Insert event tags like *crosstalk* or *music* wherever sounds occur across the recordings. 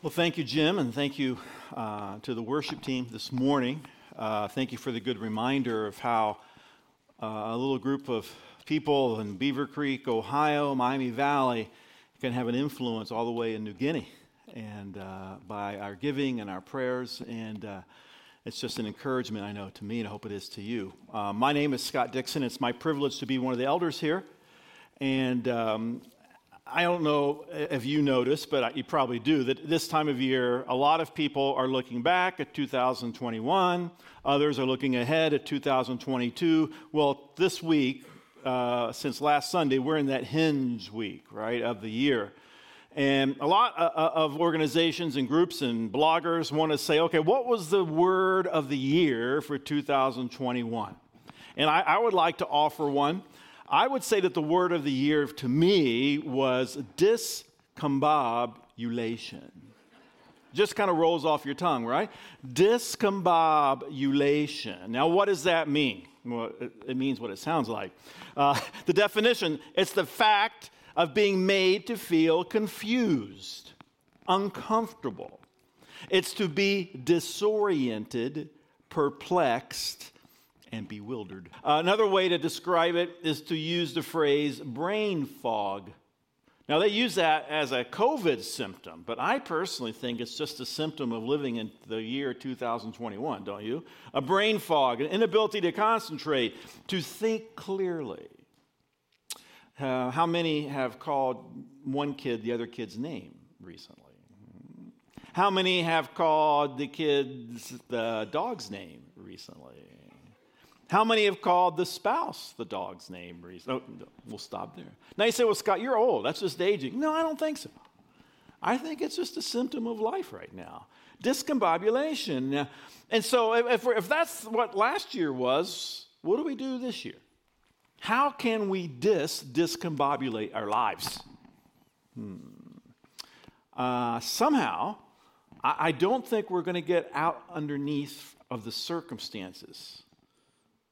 Well, thank you, Jim, and thank you uh, to the worship team this morning. Uh, thank you for the good reminder of how uh, a little group of people in Beavercreek, Ohio, Miami Valley can have an influence all the way in New Guinea, and uh, by our giving and our prayers, and uh, it's just an encouragement, I know, to me, and I hope it is to you. Uh, my name is Scott Dixon. It's my privilege to be one of the elders here, and um, I don't know if you notice, but you probably do, that this time of year, a lot of people are looking back at 2021. Others are looking ahead at 2022. Well, this week, uh, since last Sunday, we're in that hinge week, right, of the year. And a lot uh, uh, of organizations and groups and bloggers want to say, okay, what was the word of the year for 2021? And I, I would like to offer one. I would say that the word of the year to me was discombobulation. Just kind of rolls off your tongue, right? Discombobulation. Now, what does that mean? Well, it, means what it sounds like. Uh, *laughs* the definition it's the fact of being made to feel confused, uncomfortable. It's to be disoriented, perplexed, and bewildered. Another way to describe it is to use the phrase brain fog. Now, they use that as a COVID symptom, but I personally think it's just a symptom of living in the year 2021, don't you? A brain fog, an inability to concentrate, to think clearly. Uh, how many have called one kid the other kid's name recently? How many have called the kid's the dog's name recently? How many have called the spouse the dog's name? Oh, we'll stop there. Now you say, well, Scott, you're old. That's just aging. No, I don't think so. I think it's just a symptom of life right now discombobulation. And so, if, if that's what last year was, what do we do this year? How can we dis discombobulate our lives? Hmm. Uh, somehow, I, I don't think we're going to get out underneath of the circumstances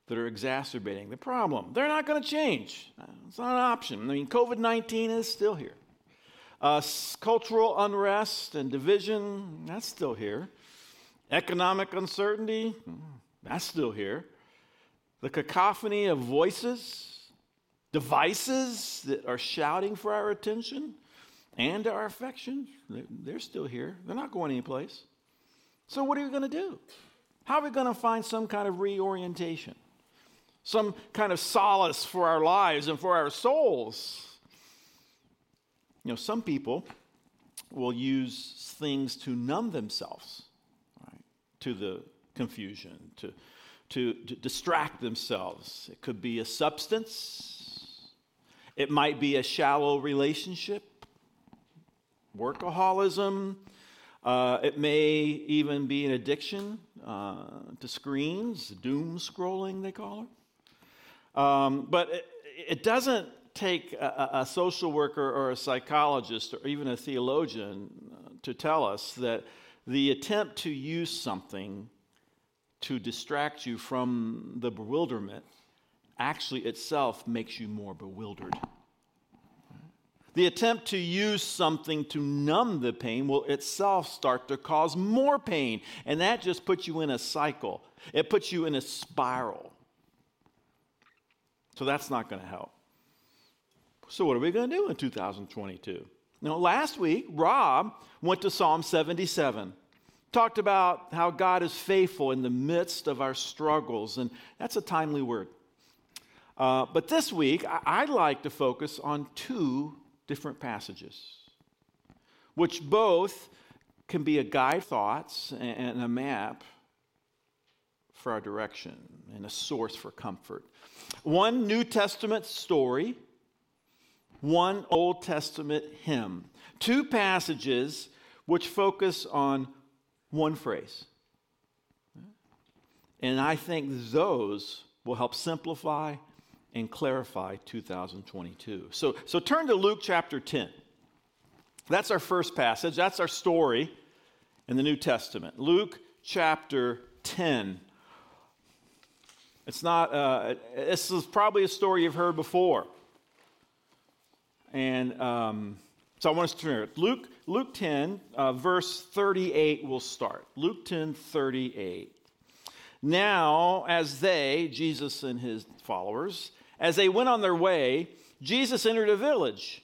that are exacerbating the problem. They're not going to change. It's not an option. I mean, COVID 19 is still here. Uh, cultural unrest and division, that's still here. Economic uncertainty, that's still here. The cacophony of voices, devices that are shouting for our attention and our affection, they're still here. They're not going anyplace. So, what are we going to do? How are we going to find some kind of reorientation? Some kind of solace for our lives and for our souls. You know, some people will use things to numb themselves right, to the confusion, to, to, to distract themselves. It could be a substance, it might be a shallow relationship, workaholism. Uh, it may even be an addiction uh, to screens, doom scrolling, they call it. Um, but it, it, doesn't take a, a, social worker or a psychologist or even a theologian uh, to tell us that the attempt to use something to distract you from the bewilderment actually itself makes you more bewildered. The attempt to use something to numb the pain will itself start to cause more pain, and that just puts you in a cycle. It puts you in a spiral. So that's not going to help. So, what are we going to do in 2022? Now, last week, Rob went to Psalm 77, talked about how God is faithful in the midst of our struggles, and that's a timely word. Uh, but this week, I- would like to focus on two different passages, which both can be a guide thoughts and a map for our direction and a source for comfort. One New Testament story, one Old Testament hymn. Two passages which focus on one phrase. And I think those will help simplify and clarify 2022. So, so turn to Luke chapter 10. That's our first passage. That's our story in the New Testament. Luke chapter 10. It's not, uh, this is probably a story you've heard before. And um, So I want us to turn Luke, Luke 10, uh, verse 38 will start. Luke 10, 38. Now, as they, Jesus and his followers, as they went on their way, Jesus entered a village,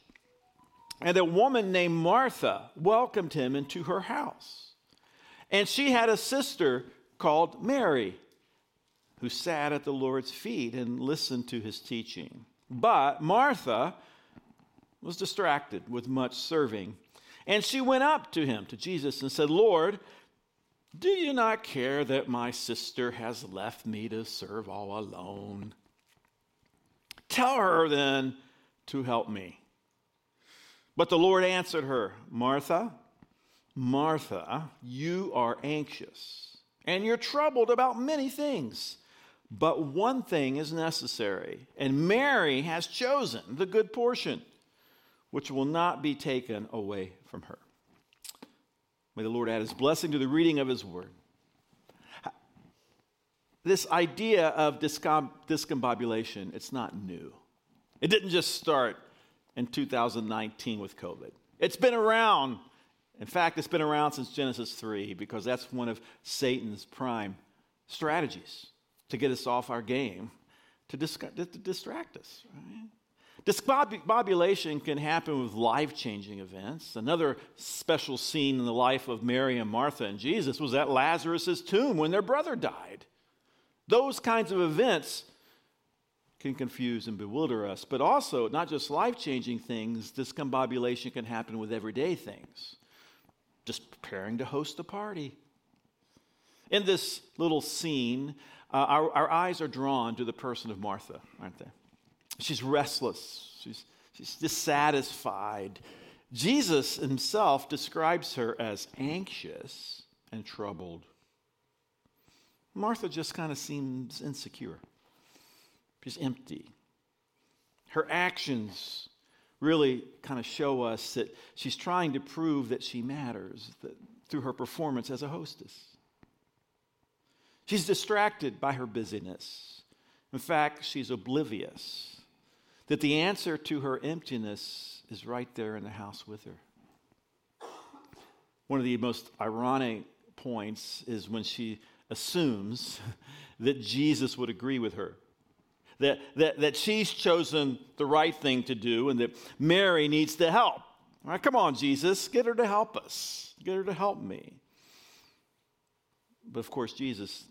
and a woman named Martha welcomed him into her house. And she had a sister called Mary, who sat at the Lord's feet and listened to his teaching. But Martha, was distracted with much serving. And she went up to him, to Jesus, and said, Lord, do you not care that my sister has left me to serve all alone? Tell her then to help me. But the Lord answered her, Martha, Martha, you are anxious and you're troubled about many things. But one thing is necessary, and Mary has chosen the good portion which will not be taken away from her. May the Lord add his blessing to the reading of his word. This idea of discombobulation, it's not new. It didn't just start in 2019 with COVID. It's been around. In fact, it's been around since Genesis 3 because that's one of Satan's prime strategies to get us off our game, to, to distract us. Right? Discombobulation can happen with life changing events. Another special scene in the life of Mary and Martha and Jesus was at Lazarus' tomb when their brother died. Those kinds of events can confuse and bewilder us, but also, not just life changing things, discombobulation can happen with everyday things. Just preparing to host a party. In this little scene, uh, our, our eyes are drawn to the person of Martha, aren't they? She's restless, she's, she's dissatisfied. Jesus himself describes her as anxious and troubled. Martha just kind of seems insecure. She's empty. Her actions really kind of show us that she's trying to prove that she matters that, through her performance as a hostess. She's distracted by her busyness. In fact, she's oblivious that the answer to her emptiness is right there in the house with her. One of the most ironic points is when she assumes *laughs* that Jesus would agree with her. That, that, that she's chosen the right thing to do and that Mary needs to help. All right, come on, Jesus, get her to help us. Get her to help me. But of course, Jesus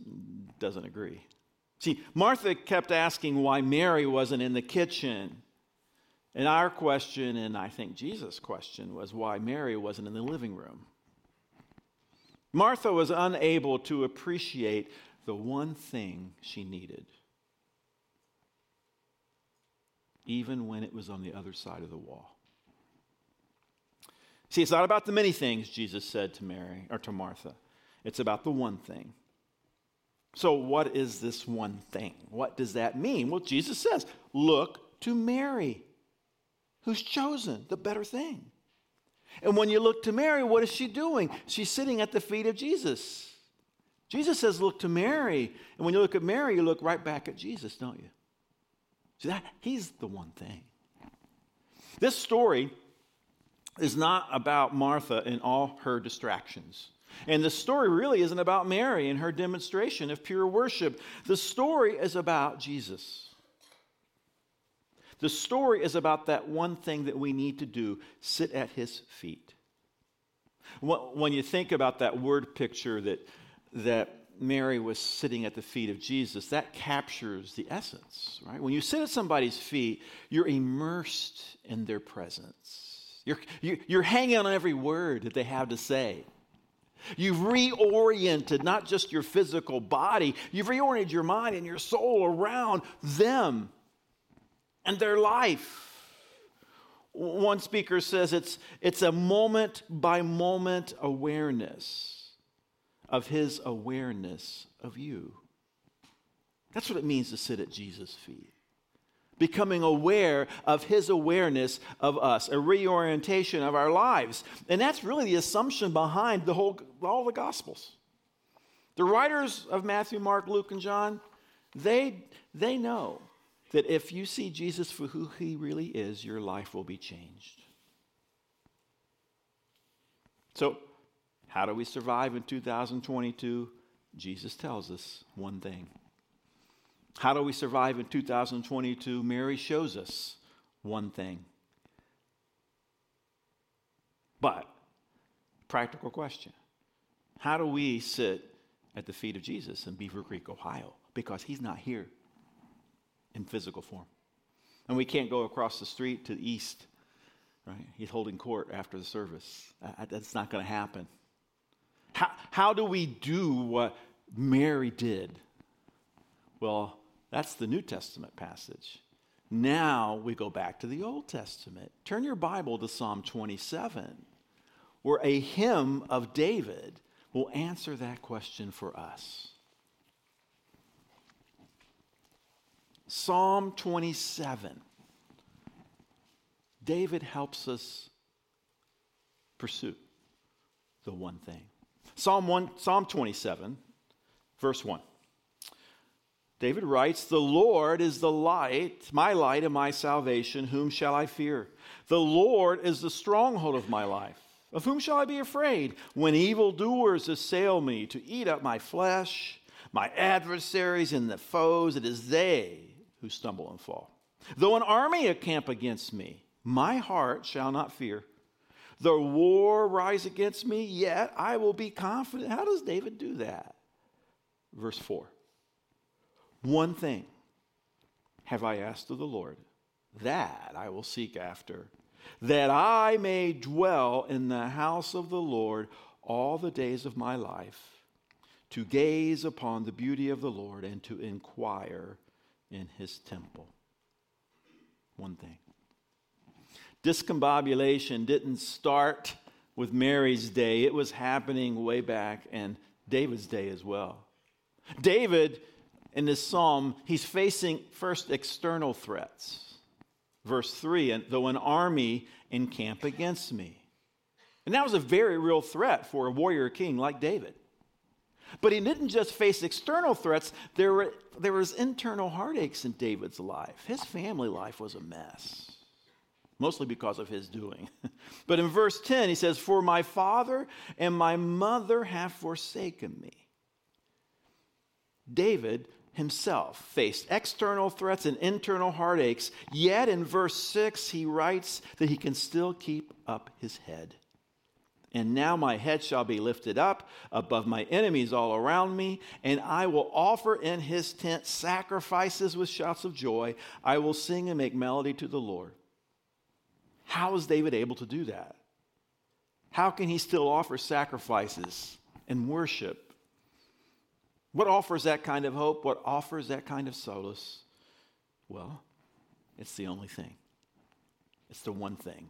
doesn't agree. See, Martha kept asking why Mary wasn't in the kitchen. And our question, and I think Jesus' question, was why Mary wasn't in the living room. Martha was unable to appreciate the one thing she needed, even when it was on the other side of the wall. See, it's not about the many things Jesus said to Mary or to Martha. It's about the one thing. So, what is this one thing? What does that mean? Well, Jesus says, look to Mary, who's chosen the better thing. And when you look to Mary, what is she doing? She's sitting at the feet of Jesus. Jesus says, look to Mary. And when you look at Mary, you look right back at Jesus, don't you? See that? He's the one thing. This story is not about Martha and all her distractions. And the story really isn't about Mary and her demonstration of pure worship. The story is about Jesus. The story is about that one thing that we need to do sit at his feet. When you think about that word picture that, that Mary was sitting at the feet of Jesus, that captures the essence, right? When you sit at somebody's feet, you're immersed in their presence. You're, you're hanging on every word that they have to say. You've reoriented not just your physical body, you've reoriented your mind and your soul around them and their life. One speaker says it's, it's a moment by moment awareness of his awareness of you. That's what it means to sit at Jesus' feet becoming aware of his awareness of us, a reorientation of our lives. And that's really the assumption behind the whole all the gospels. The writers of Matthew, Mark, Luke, and John, they, they know that if you see Jesus for who he really is, your life will be changed. So, how do we survive in 2022? Jesus tells us one thing. How do we survive in 2022? Mary shows us one thing. But, practical question How do we sit at the feet of Jesus in Beavercreek, Ohio? Because he's not here in physical form. And we can't go across the street to the east, right? He's holding court after the service. That's not going to happen. How, how do we do what Mary did? Well, that's the New Testament passage. Now we go back to the Old Testament. Turn your Bible to Psalm 27, where a hymn of David will answer that question for us. Psalm 27. David helps us pursue the one thing. Psalm, 1, Psalm 27, verse 1. David writes, The Lord is the light, my light and my salvation. Whom shall I fear? The Lord is the stronghold of my life. Of whom shall I be afraid? When evildoers assail me to eat up my flesh, my adversaries and the foes, it is they who stumble and fall. Though an army encamp against me, my heart shall not fear. The war rise against me, yet I will be confident. How does David do that? Verse 4 One thing have I asked of the Lord, that I will seek after, that I may dwell in the house of the Lord all the days of my life, to gaze upon the beauty of the Lord and to inquire in his temple. One thing. Discombobulation didn't start with Mary's day, it was happening way back in David's day as well. David, in this psalm, he's facing first external threats. Verse 3 and though an army encamp against me. And that was a very real threat for a warrior king like David. But he didn't just face external threats, there, were, there was internal heartaches in David's life. His family life was a mess, mostly because of his doing. *laughs* but in verse 10, he says, For my father and my mother have forsaken me. David himself faced external threats and internal heartaches, yet in verse 6, he writes that he can still keep up his head. And now my head shall be lifted up above my enemies all around me, and I will offer in his tent sacrifices with shouts of joy. I will sing and make melody to the Lord. How is David able to do that? How can he still offer sacrifices and worship? What offers that kind of hope? What offers that kind of solace? Well, it's the only thing. It's the one thing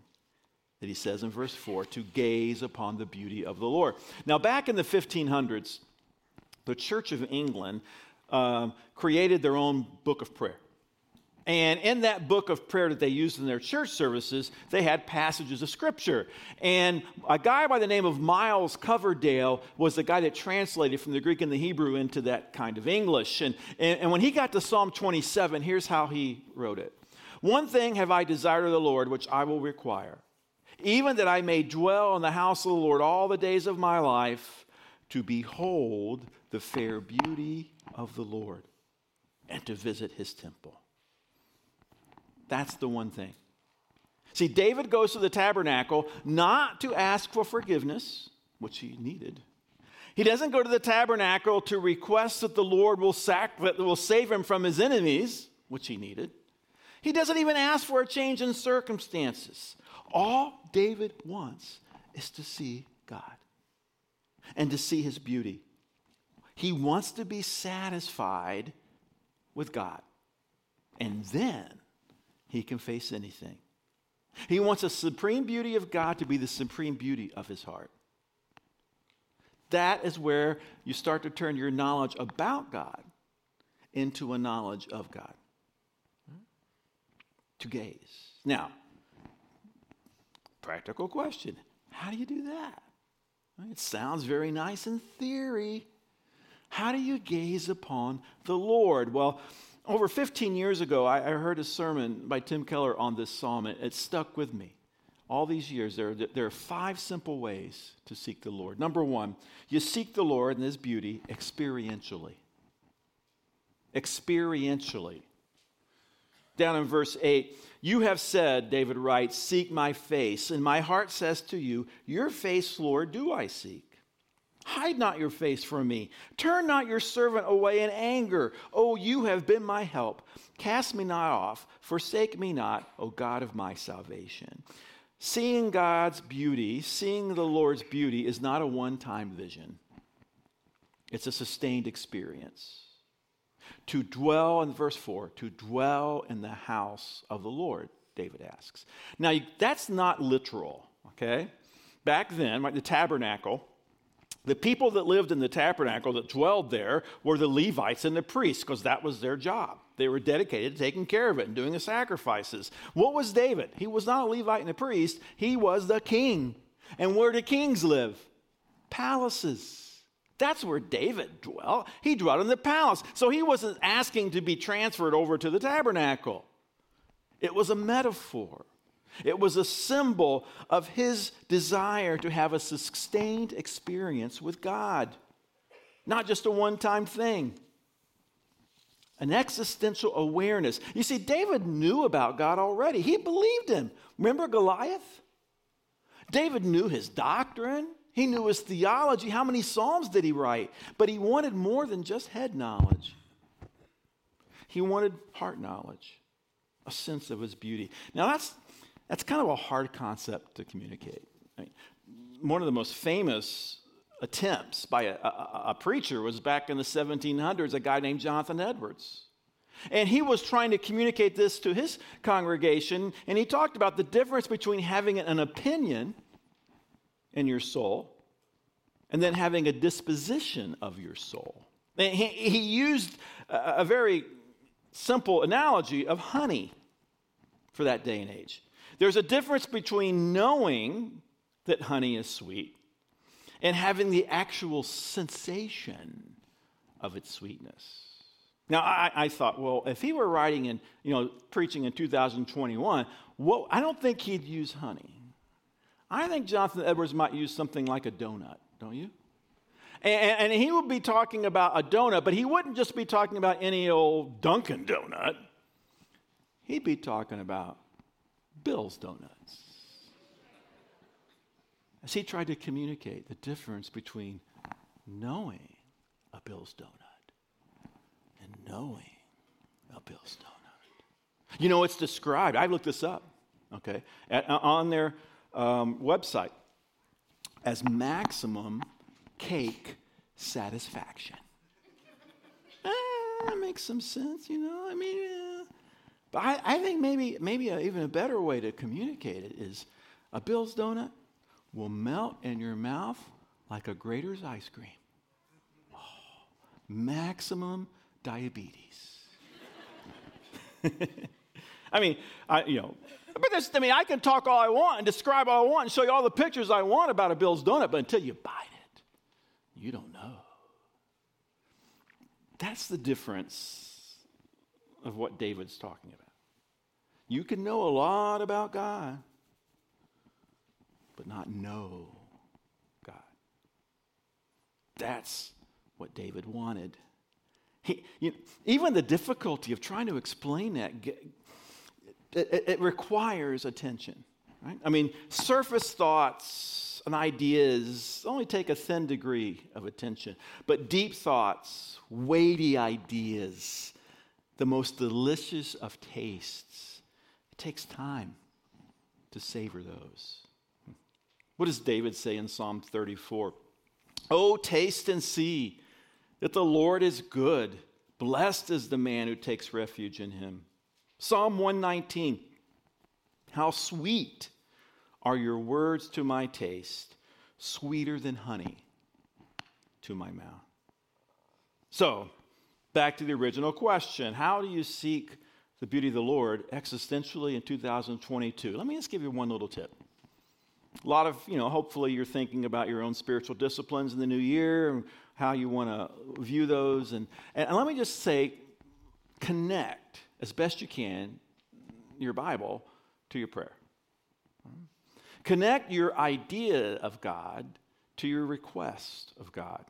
that he says in verse 4 to gaze upon the beauty of the Lord. Now, back in the 1500s, the Church of England um, created their own book of prayer. And in that book of prayer that they used in their church services, they had passages of scripture. And a guy by the name of Miles Coverdale was the guy that translated from the Greek and the Hebrew into that kind of English. And, and, and when he got to Psalm 27, here's how he wrote it One thing have I desired of the Lord, which I will require even that I may dwell in the house of the Lord all the days of my life, to behold the fair beauty of the Lord and to visit his temple. That's the one thing. See, David goes to the tabernacle not to ask for forgiveness, which he needed. He doesn't go to the tabernacle to request that the Lord will, sac- will save him from his enemies, which he needed. He doesn't even ask for a change in circumstances. All David wants is to see God and to see his beauty. He wants to be satisfied with God. And then he can face anything. He wants the supreme beauty of God to be the supreme beauty of his heart. That is where you start to turn your knowledge about God into a knowledge of God. To gaze. Now, Practical question How do you do that? It sounds very nice in theory. How do you gaze upon the Lord? Well, over 15 years ago, I, heard a sermon by Tim Keller on this psalm. It, it stuck with me all these years, there, there are five simple ways to seek the Lord. Number one, you seek the Lord and His beauty experientially. Experientially. Down in verse 8, you have said, David writes, Seek my face, and my heart says to you, Your face, Lord, do I seek. Hide not your face from me. Turn not your servant away in anger. Oh, you have been my help. Cast me not off. Forsake me not, O God of my salvation. Seeing God's beauty, seeing the Lord's beauty, is not a one time vision, it's a sustained experience. To dwell, in verse 4, to dwell in the house of the Lord, David asks. Now, that's not literal, okay? Back then, like the tabernacle, the people that lived in the tabernacle that dwelled there were the Levites and the priests because that was their job. They were dedicated to taking care of it and doing the sacrifices. What was David? He was not a Levite and a priest, he was the king. And where do kings live? Palaces. That's where David dwelt. He dwelt in the palace. So he wasn't asking to be transferred over to the tabernacle. It was a metaphor. It was a symbol of his desire to have a sustained experience with God, not just a one time thing. An existential awareness. You see, David knew about God already, he believed him. Remember Goliath? David knew his doctrine, he knew his theology. How many Psalms did he write? But he wanted more than just head knowledge, he wanted heart knowledge, a sense of his beauty. Now, that's that's kind of a hard concept to communicate. I mean, one of the most famous attempts by a, a, a, preacher was back in the 1700s, a guy named Jonathan Edwards. And he was trying to communicate this to his congregation, and he talked about the difference between having an opinion in your soul and then having a disposition of your soul. And he, he used a, a very simple analogy of honey for that day and age. There's a difference between knowing that honey is sweet and having the actual sensation of its sweetness. Now, I, I, thought, well, if he were writing and you know, preaching in 2021, what, I don't think he'd use honey. I think Jonathan Edwards might use something like a donut, don't you? And, and he would be talking about a donut, but he wouldn't just be talking about any old Dunkin' donut. He'd be talking about Bill's Donuts. As he tried to communicate the difference between knowing a Bill's Donut and knowing a Bill's Donut. You know, it's described, I looked this up, okay, at, uh, on their um, website as maximum cake satisfaction. ah, that makes some sense, you know. I mean, but I, I think maybe, maybe a, even a better way to communicate it is a Bill's donut will melt in your mouth like a Graeter's ice cream. Oh, maximum diabetes. *laughs* I mean, I, you know, but this, I mean, I can talk all I want and describe all I want and show you all the pictures I want about a Bill's donut, but until you bite it, you don't know. That's the difference of what David's talking about. You can know a lot about God, but not know God. That's what David wanted. He, you know, even the difficulty of trying to explain that, it, it, it requires attention. Right? I mean, surface thoughts and ideas only take a thin degree of attention, but deep thoughts, weighty ideas, the most delicious of tastes. It takes time to savor those. What does David say in Psalm 34? Oh, taste and see that the Lord is good. Blessed is the man who takes refuge in him. Psalm 119 How sweet are your words to my taste, sweeter than honey to my mouth. So, back to the original question How do you seek the beauty of the Lord existentially in 2022? Let me just give you one little tip. A lot of, you know, hopefully you're thinking about your own spiritual disciplines in the new year and how you want to view those. And, and let me just say, connect as best you can your Bible to your prayer. Connect your idea of God to your request of God.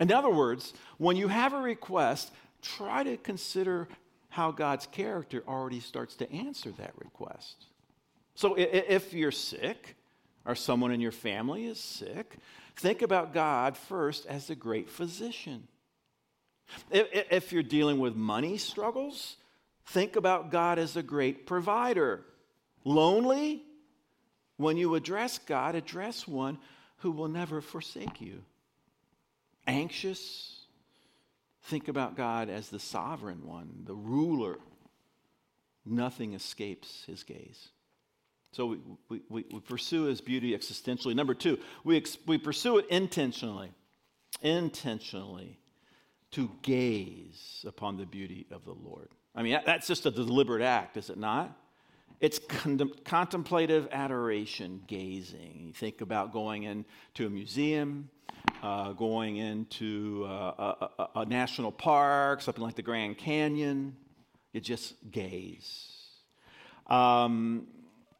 In other words, when you have a request, try to consider how God's character already starts to answer that request. So if you're sick, or someone in your family is sick, think about God first as the great physician. If you're dealing with money struggles, think about God as a great provider. Lonely? When you address God, address one who will never forsake you. Anxious? Think about God as the sovereign one, the ruler. Nothing escapes his gaze. So we, we, we, pursue his beauty existentially. Number two, we, ex, we pursue it intentionally. Intentionally to gaze upon the beauty of the Lord. I mean, that's just a deliberate act, is it not? It's con- contemplative adoration, gazing. You think about going into a museum, uh, going into uh, a, a, a, national park, something like the Grand Canyon. You just gaze. Um,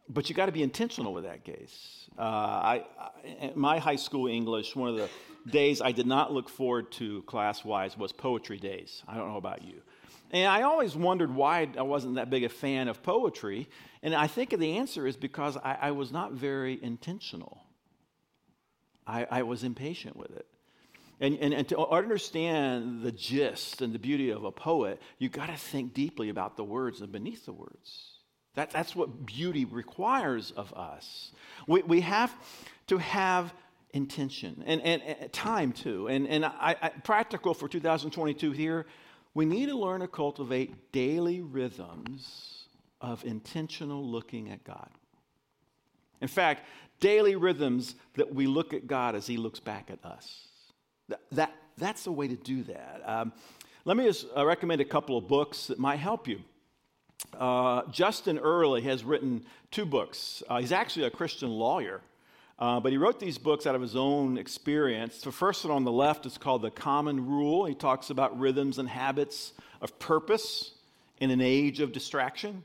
but you got to be intentional with that gaze. Uh, I, I, my high school English, one of the days I did not look forward to class wise was poetry days. I don't know about you. And I always wondered why I wasn't that big a fan of poetry. And I think the answer is because I, I was not very intentional. I, I was impatient with it. And, and, and, to understand the gist and the beauty of a poet, you've got to think deeply about the words and beneath the words. That, that's what beauty requires of us. We, we have to have intention and, and, and time too. And, and I, I, practical for 2022 here, we need to learn to cultivate daily rhythms of intentional looking at God. In fact, daily rhythms that we look at God as He looks back at us. That, that that's the way to do that. Um, let me just uh, recommend a couple of books that might help you. Uh, Justin Earley has written two books. Uh, he's actually a Christian lawyer. Uh, but he wrote these books out of his own experience. The first one on the left is called The Common Rule. He talks about rhythms and habits of purpose in an age of distraction.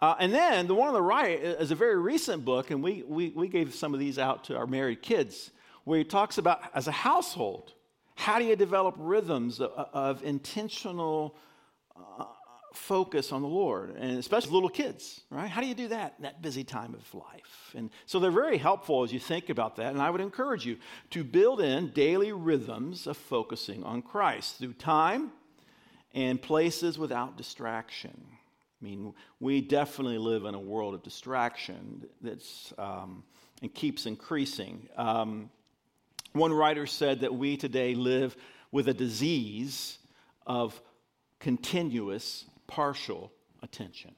Uh, and then the one on the right is a very recent book, and we, we, we gave some of these out to our married kids, where he talks about as a household, how do you develop rhythms of, of intentional uh, focus on the Lord, and especially little kids, right? How do you do that in that busy time of life? And so they're very helpful as you think about that. And I would encourage you to build in daily rhythms of focusing on Christ through time and places without distraction. I mean, we definitely live in a world of distraction that's um, and keeps increasing. Um, one writer said that we today live with a disease of continuous partial attention,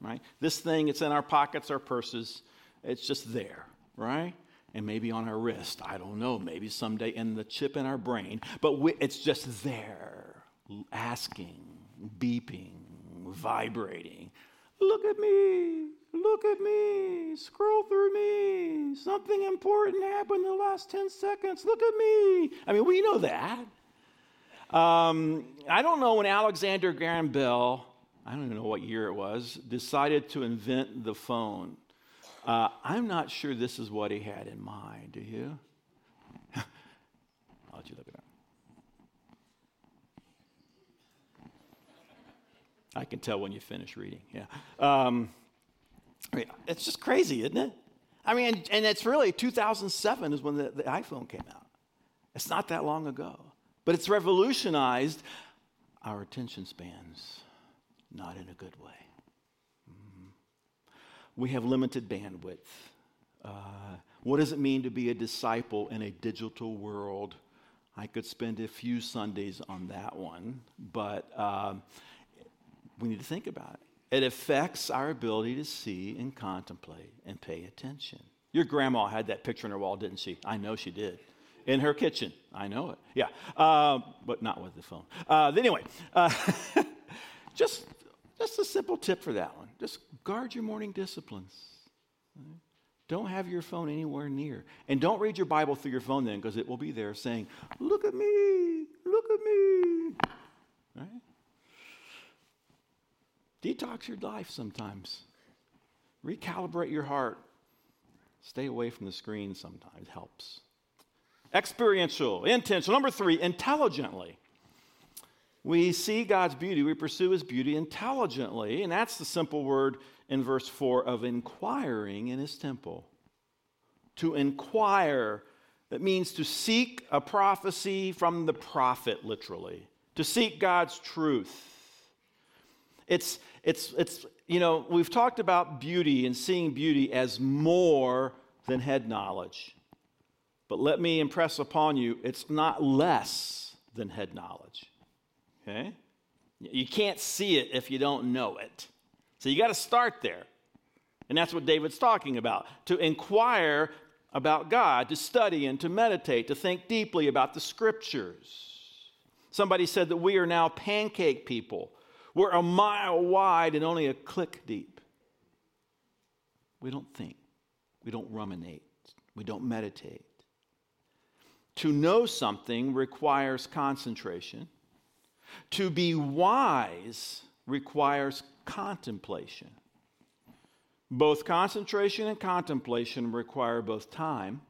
right? This thing, it's in our pockets, our purses, it's just there, right? And maybe on our wrist, I don't know, maybe someday in the chip in our brain, but we, it's just there, asking, beeping, vibrating. Look at me, look at me, scroll through me. Something important happened in the last 10 seconds. Look at me. I mean, we know that. Um, I don't know when Alexander Graham Bell, I don't even know what year it was, decided to invent the phone. Uh, I'm not sure this is what he had in mind. Do you? *laughs* I'll let you look it up. I can tell when you finish reading. Yeah. Um, I mean, it's just crazy, isn't it? I mean, and, and it's really 2007 is when the, the iPhone came out. It's not that long ago. But it's revolutionized our attention spans, not in a good way. Mm-hmm. We have limited bandwidth. Uh, what does it mean to be a disciple in a digital world? I could spend a few Sundays on that one, but uh, we need to think about it. It affects our ability to see and contemplate and pay attention. Your grandma had that picture on her wall, didn't she? I know she did in her kitchen. I know it. Yeah, uh, but not with the phone. Uh, anyway, uh, *laughs* just just a simple tip for that one. Just guard your morning disciplines. Don't have your phone anywhere near, and don't read your Bible through your phone then, because it will be there saying, "Look at me, look at me." Right? Detox your life sometimes. Recalibrate your heart Stay away from the screen sometimes, helps. Experiential, intentional. Number three, intelligently. We see God's beauty, we pursue his beauty intelligently, and that's the simple word in verse 4 of inquiring in his temple. To inquire, that means to seek a prophecy from the prophet, literally, to seek God's truth. It's, it's, it's, you know, we've talked about beauty and seeing beauty as more than head knowledge. But let me impress upon you, it's not less than head knowledge. Okay? You can't see it if you don't know it. So you got to start there. And that's what David's talking about to inquire about God, to study and to meditate, to think deeply about the scriptures. Somebody said that we are now pancake people. We're a mile wide and only a click deep. We don't think, we don't ruminate, we don't meditate. To know something requires concentration. To be wise requires contemplation. Both concentration and contemplation require both time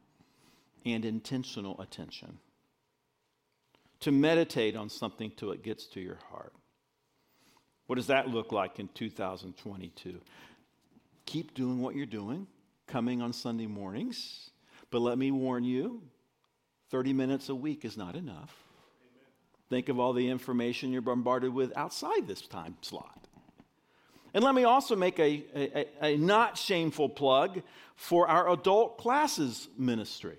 and intentional attention. To meditate on something till it gets to your heart. What does that look like in 2022? Keep doing what you're doing, coming on Sunday mornings. But let me warn you 30 minutes a week is not enough. Amen. Think of all the information you're bombarded with outside this time slot. And let me also make a, a, a, not shameful plug for our adult classes ministry.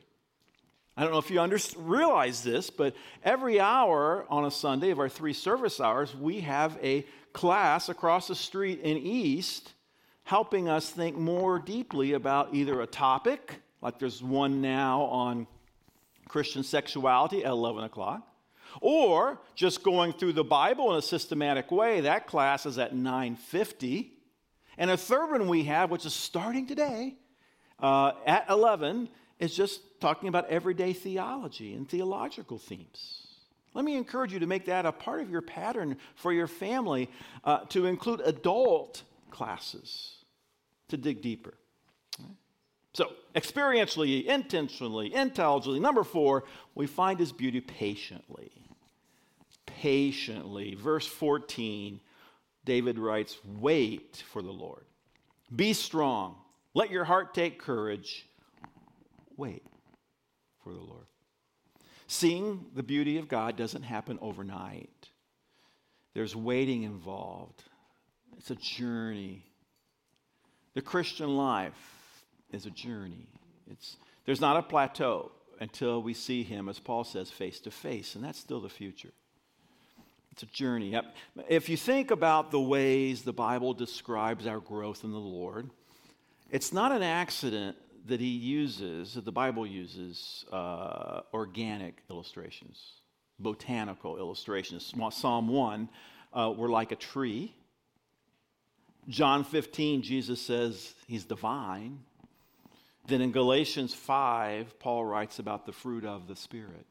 I don't know if you under, realize this, but every hour on a Sunday of our three service hours, we have a class across the street in East helping us think more deeply about either a topic, like there's one now on Christian sexuality at 11 o'clock, or just going through the Bible in a systematic way. That class is at 9:50, and a third one we have, which is starting today uh, at 11, is just talking about everyday theology and theological themes. Let me encourage you to make that a part of your pattern for your family uh, to include adult classes to dig deeper. So, experientially, intentionally, intelligently. Number four, we find his beauty patiently. Patiently. Verse 14, David writes, Wait for the Lord. Be strong. Let your heart take courage. Wait for the Lord. Seeing the beauty of God doesn't happen overnight, there's waiting involved, it's a journey. The Christian life is a journey. It's, there's not a plateau until we see him, as Paul says, face to face, and that's still the future. It's a journey. If you think about the ways the Bible describes our growth in the Lord, it's not an accident that he uses, that the Bible uses, uh, organic illustrations, botanical illustrations. Psalm 1, uh, we're like a tree. John 15, Jesus says he's divine. Then in Galatians 5, Paul writes about the fruit of the Spirit.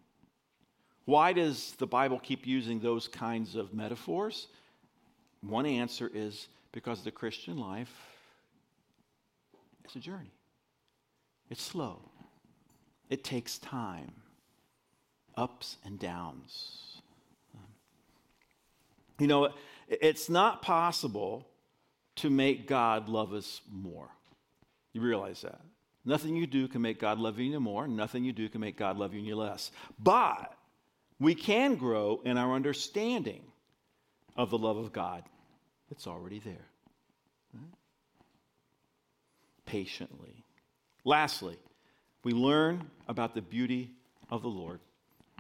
Why does the Bible keep using those kinds of metaphors? One answer is because the Christian life is a journey. It's slow. It takes time, ups and downs. You know, it's not possible to make God love us more. You realize that? Nothing you do can make God love you any more. Nothing you do can make God love you any less. But we can grow in our understanding of the love of God that's already there. Right? Patiently. Lastly, we learn about the beauty of the Lord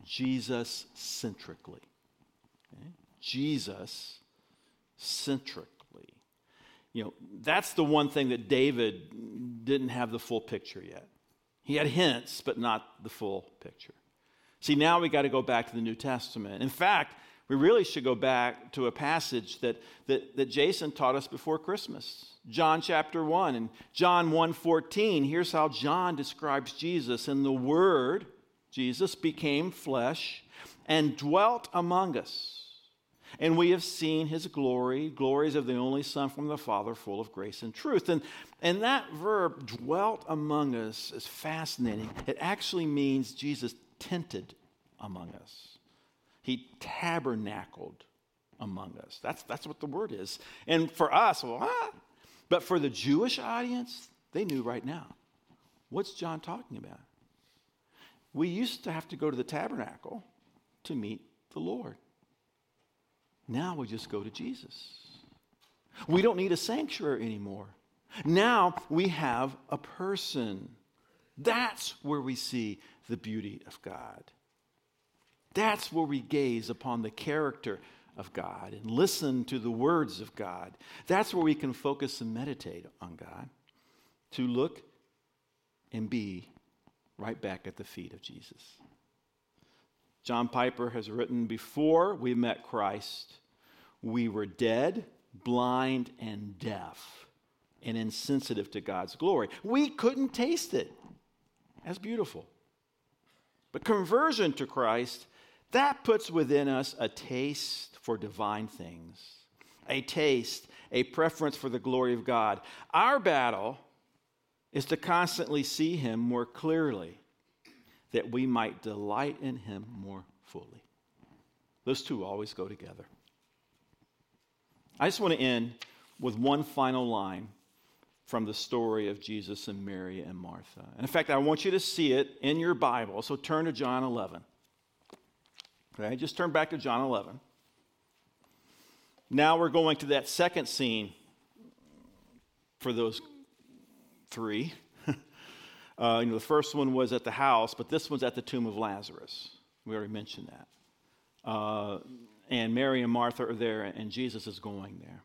Jesus centrically. Okay? Jesus centric you know, that's the one thing that David didn't have the full picture yet. He had hints, but not the full picture. See, now we got to go back to the New Testament. In fact, we really should go back to a passage that, that, that Jason taught us before Christmas. John chapter 1 and John 1:14. Here's how John describes Jesus. And the Word, Jesus, became flesh and dwelt among us. And we have seen his glory, glories of the only Son from the Father, full of grace and truth. And, and that verb, dwelt among us, is fascinating. It actually means Jesus tented among us, he tabernacled among us. That's, that's what the word is. And for us, well, ah, but for the Jewish audience, they knew right now. What's John talking about? We used to have to go to the tabernacle to meet the Lord. Now we just go to Jesus. We don't need a sanctuary anymore. Now we have a person. That's where we see the beauty of God. That's where we gaze upon the character of God and listen to the words of God. That's where we can focus and meditate on God to look and be right back at the feet of Jesus. John Piper has written Before we met Christ, we were dead, blind, and deaf, and insensitive to God's glory. We couldn't taste it. That's beautiful. But conversion to Christ, that puts within us a taste for divine things, a taste, a preference for the glory of God. Our battle is to constantly see Him more clearly that we might delight in him more fully. Those two always go together. I just want to end with one final line from the story of Jesus and Mary and Martha. And in fact, I want you to see it in your Bible. So turn to John 11. Okay, just turn back to John 11. Now we're going to that second scene for those three. Uh, you know, the first one was at the house, but this one's at the tomb of Lazarus. We already mentioned that. Uh, and Mary and Martha are there, and Jesus is going there.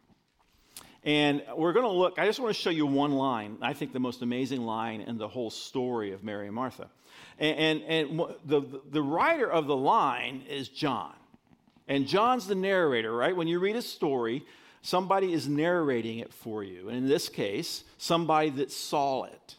And we're going to look, I just want to show you one line, I think the most amazing line in the whole story of Mary and Martha. And, and, and the, the writer of the line is John. And John's the narrator, right? When you read a story, somebody is narrating it for you. And in this case, somebody that saw it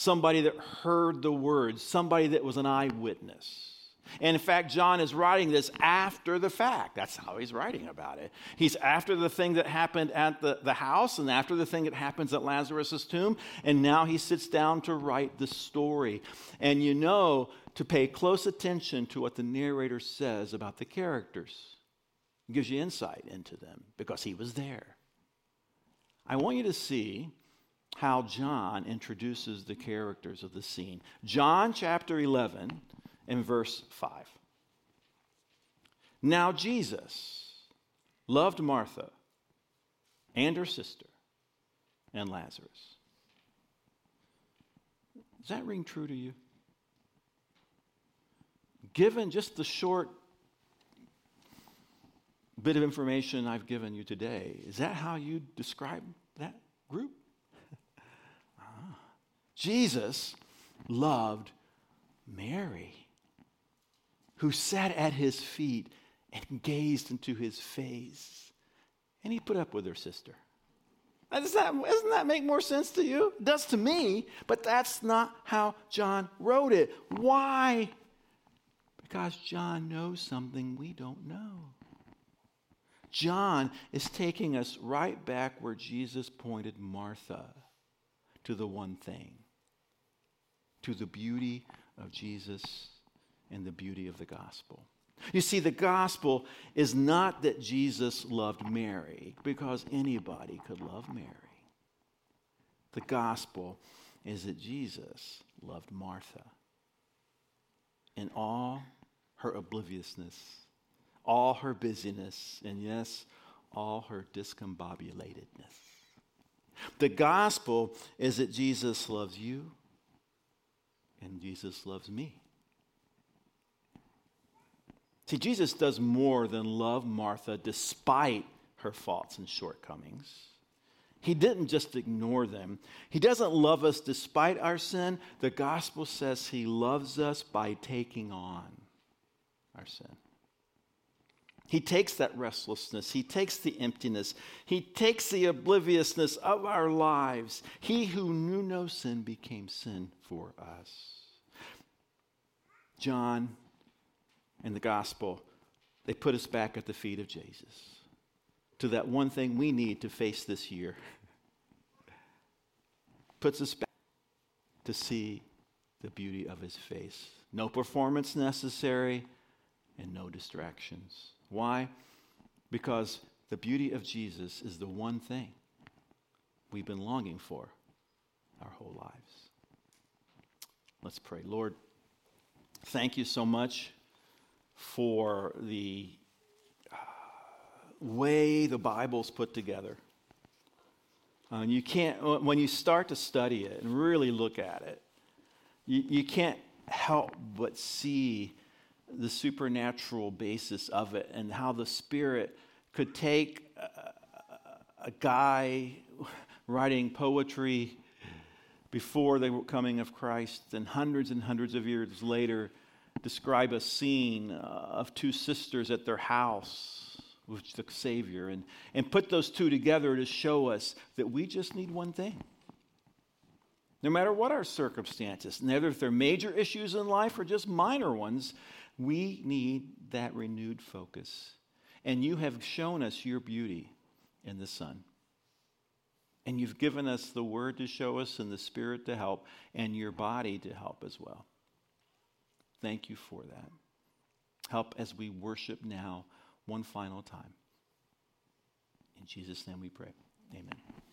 somebody that heard the words, somebody that was an eyewitness. And in fact, John is writing this after the fact. That's how he's writing about it. He's after the thing that happened at the, the house and after the thing that happens at Lazarus' tomb. And now he sits down to write the story. And you know to pay close attention to what the narrator says about the characters. It gives you insight into them because he was there. I want you to see how John introduces the characters of the scene. John chapter 11 and verse 5. Now Jesus loved Martha and her sister and Lazarus. Does that ring true to you? Given just the short bit of information I've given you today, is that how you describe that group? Jesus loved Mary, who sat at his feet and gazed into his face. And he put up with her sister. Does that, doesn't that make more sense to you? It does to me, but that's not how John wrote it. Why? Because John knows something we don't know. John is taking us right back where Jesus pointed Martha to the one thing to the beauty of Jesus and the beauty of the gospel. You see, the gospel is not that Jesus loved Mary, because anybody could love Mary. The gospel is that Jesus loved Martha in all her obliviousness, all her busyness, and yes, all her discombobulatedness. The gospel is that Jesus loves you and Jesus loves me. See, Jesus does more than love Martha despite her faults and shortcomings. He didn't just ignore them. He doesn't love us despite our sin. The gospel says he loves us by taking on our sin. He takes that restlessness, He takes the emptiness, He takes the obliviousness of our lives. He who knew no sin became sin for us. John and the gospel they put us back at the feet of Jesus to that one thing we need to face this year. Puts us back to see the beauty of his face. No performance necessary and no distractions. Why? Because the beauty of Jesus is the one thing we've been longing for our whole lives. Let's pray. Lord, thank you so much for the uh, way the Bible's put together. Uh, you can't, when you start to study it and really look at it, you, you can't help but see the supernatural basis of it and how the Spirit could take a, a guy *laughs* writing poetry before the coming of Christ and hundreds and hundreds of years later describe a scene uh, of two sisters at their house with the Savior and, and put those two together to show us that we just need one thing. No matter what our circumstances, whether if they're major issues in life or just minor ones, we need that renewed focus. And you have shown us your beauty in the Son. And you've given us the Word to show us and the Spirit to help and your body to help as well. Thank you for that. Help as we worship now one final time. In Jesus' name we pray. Amen.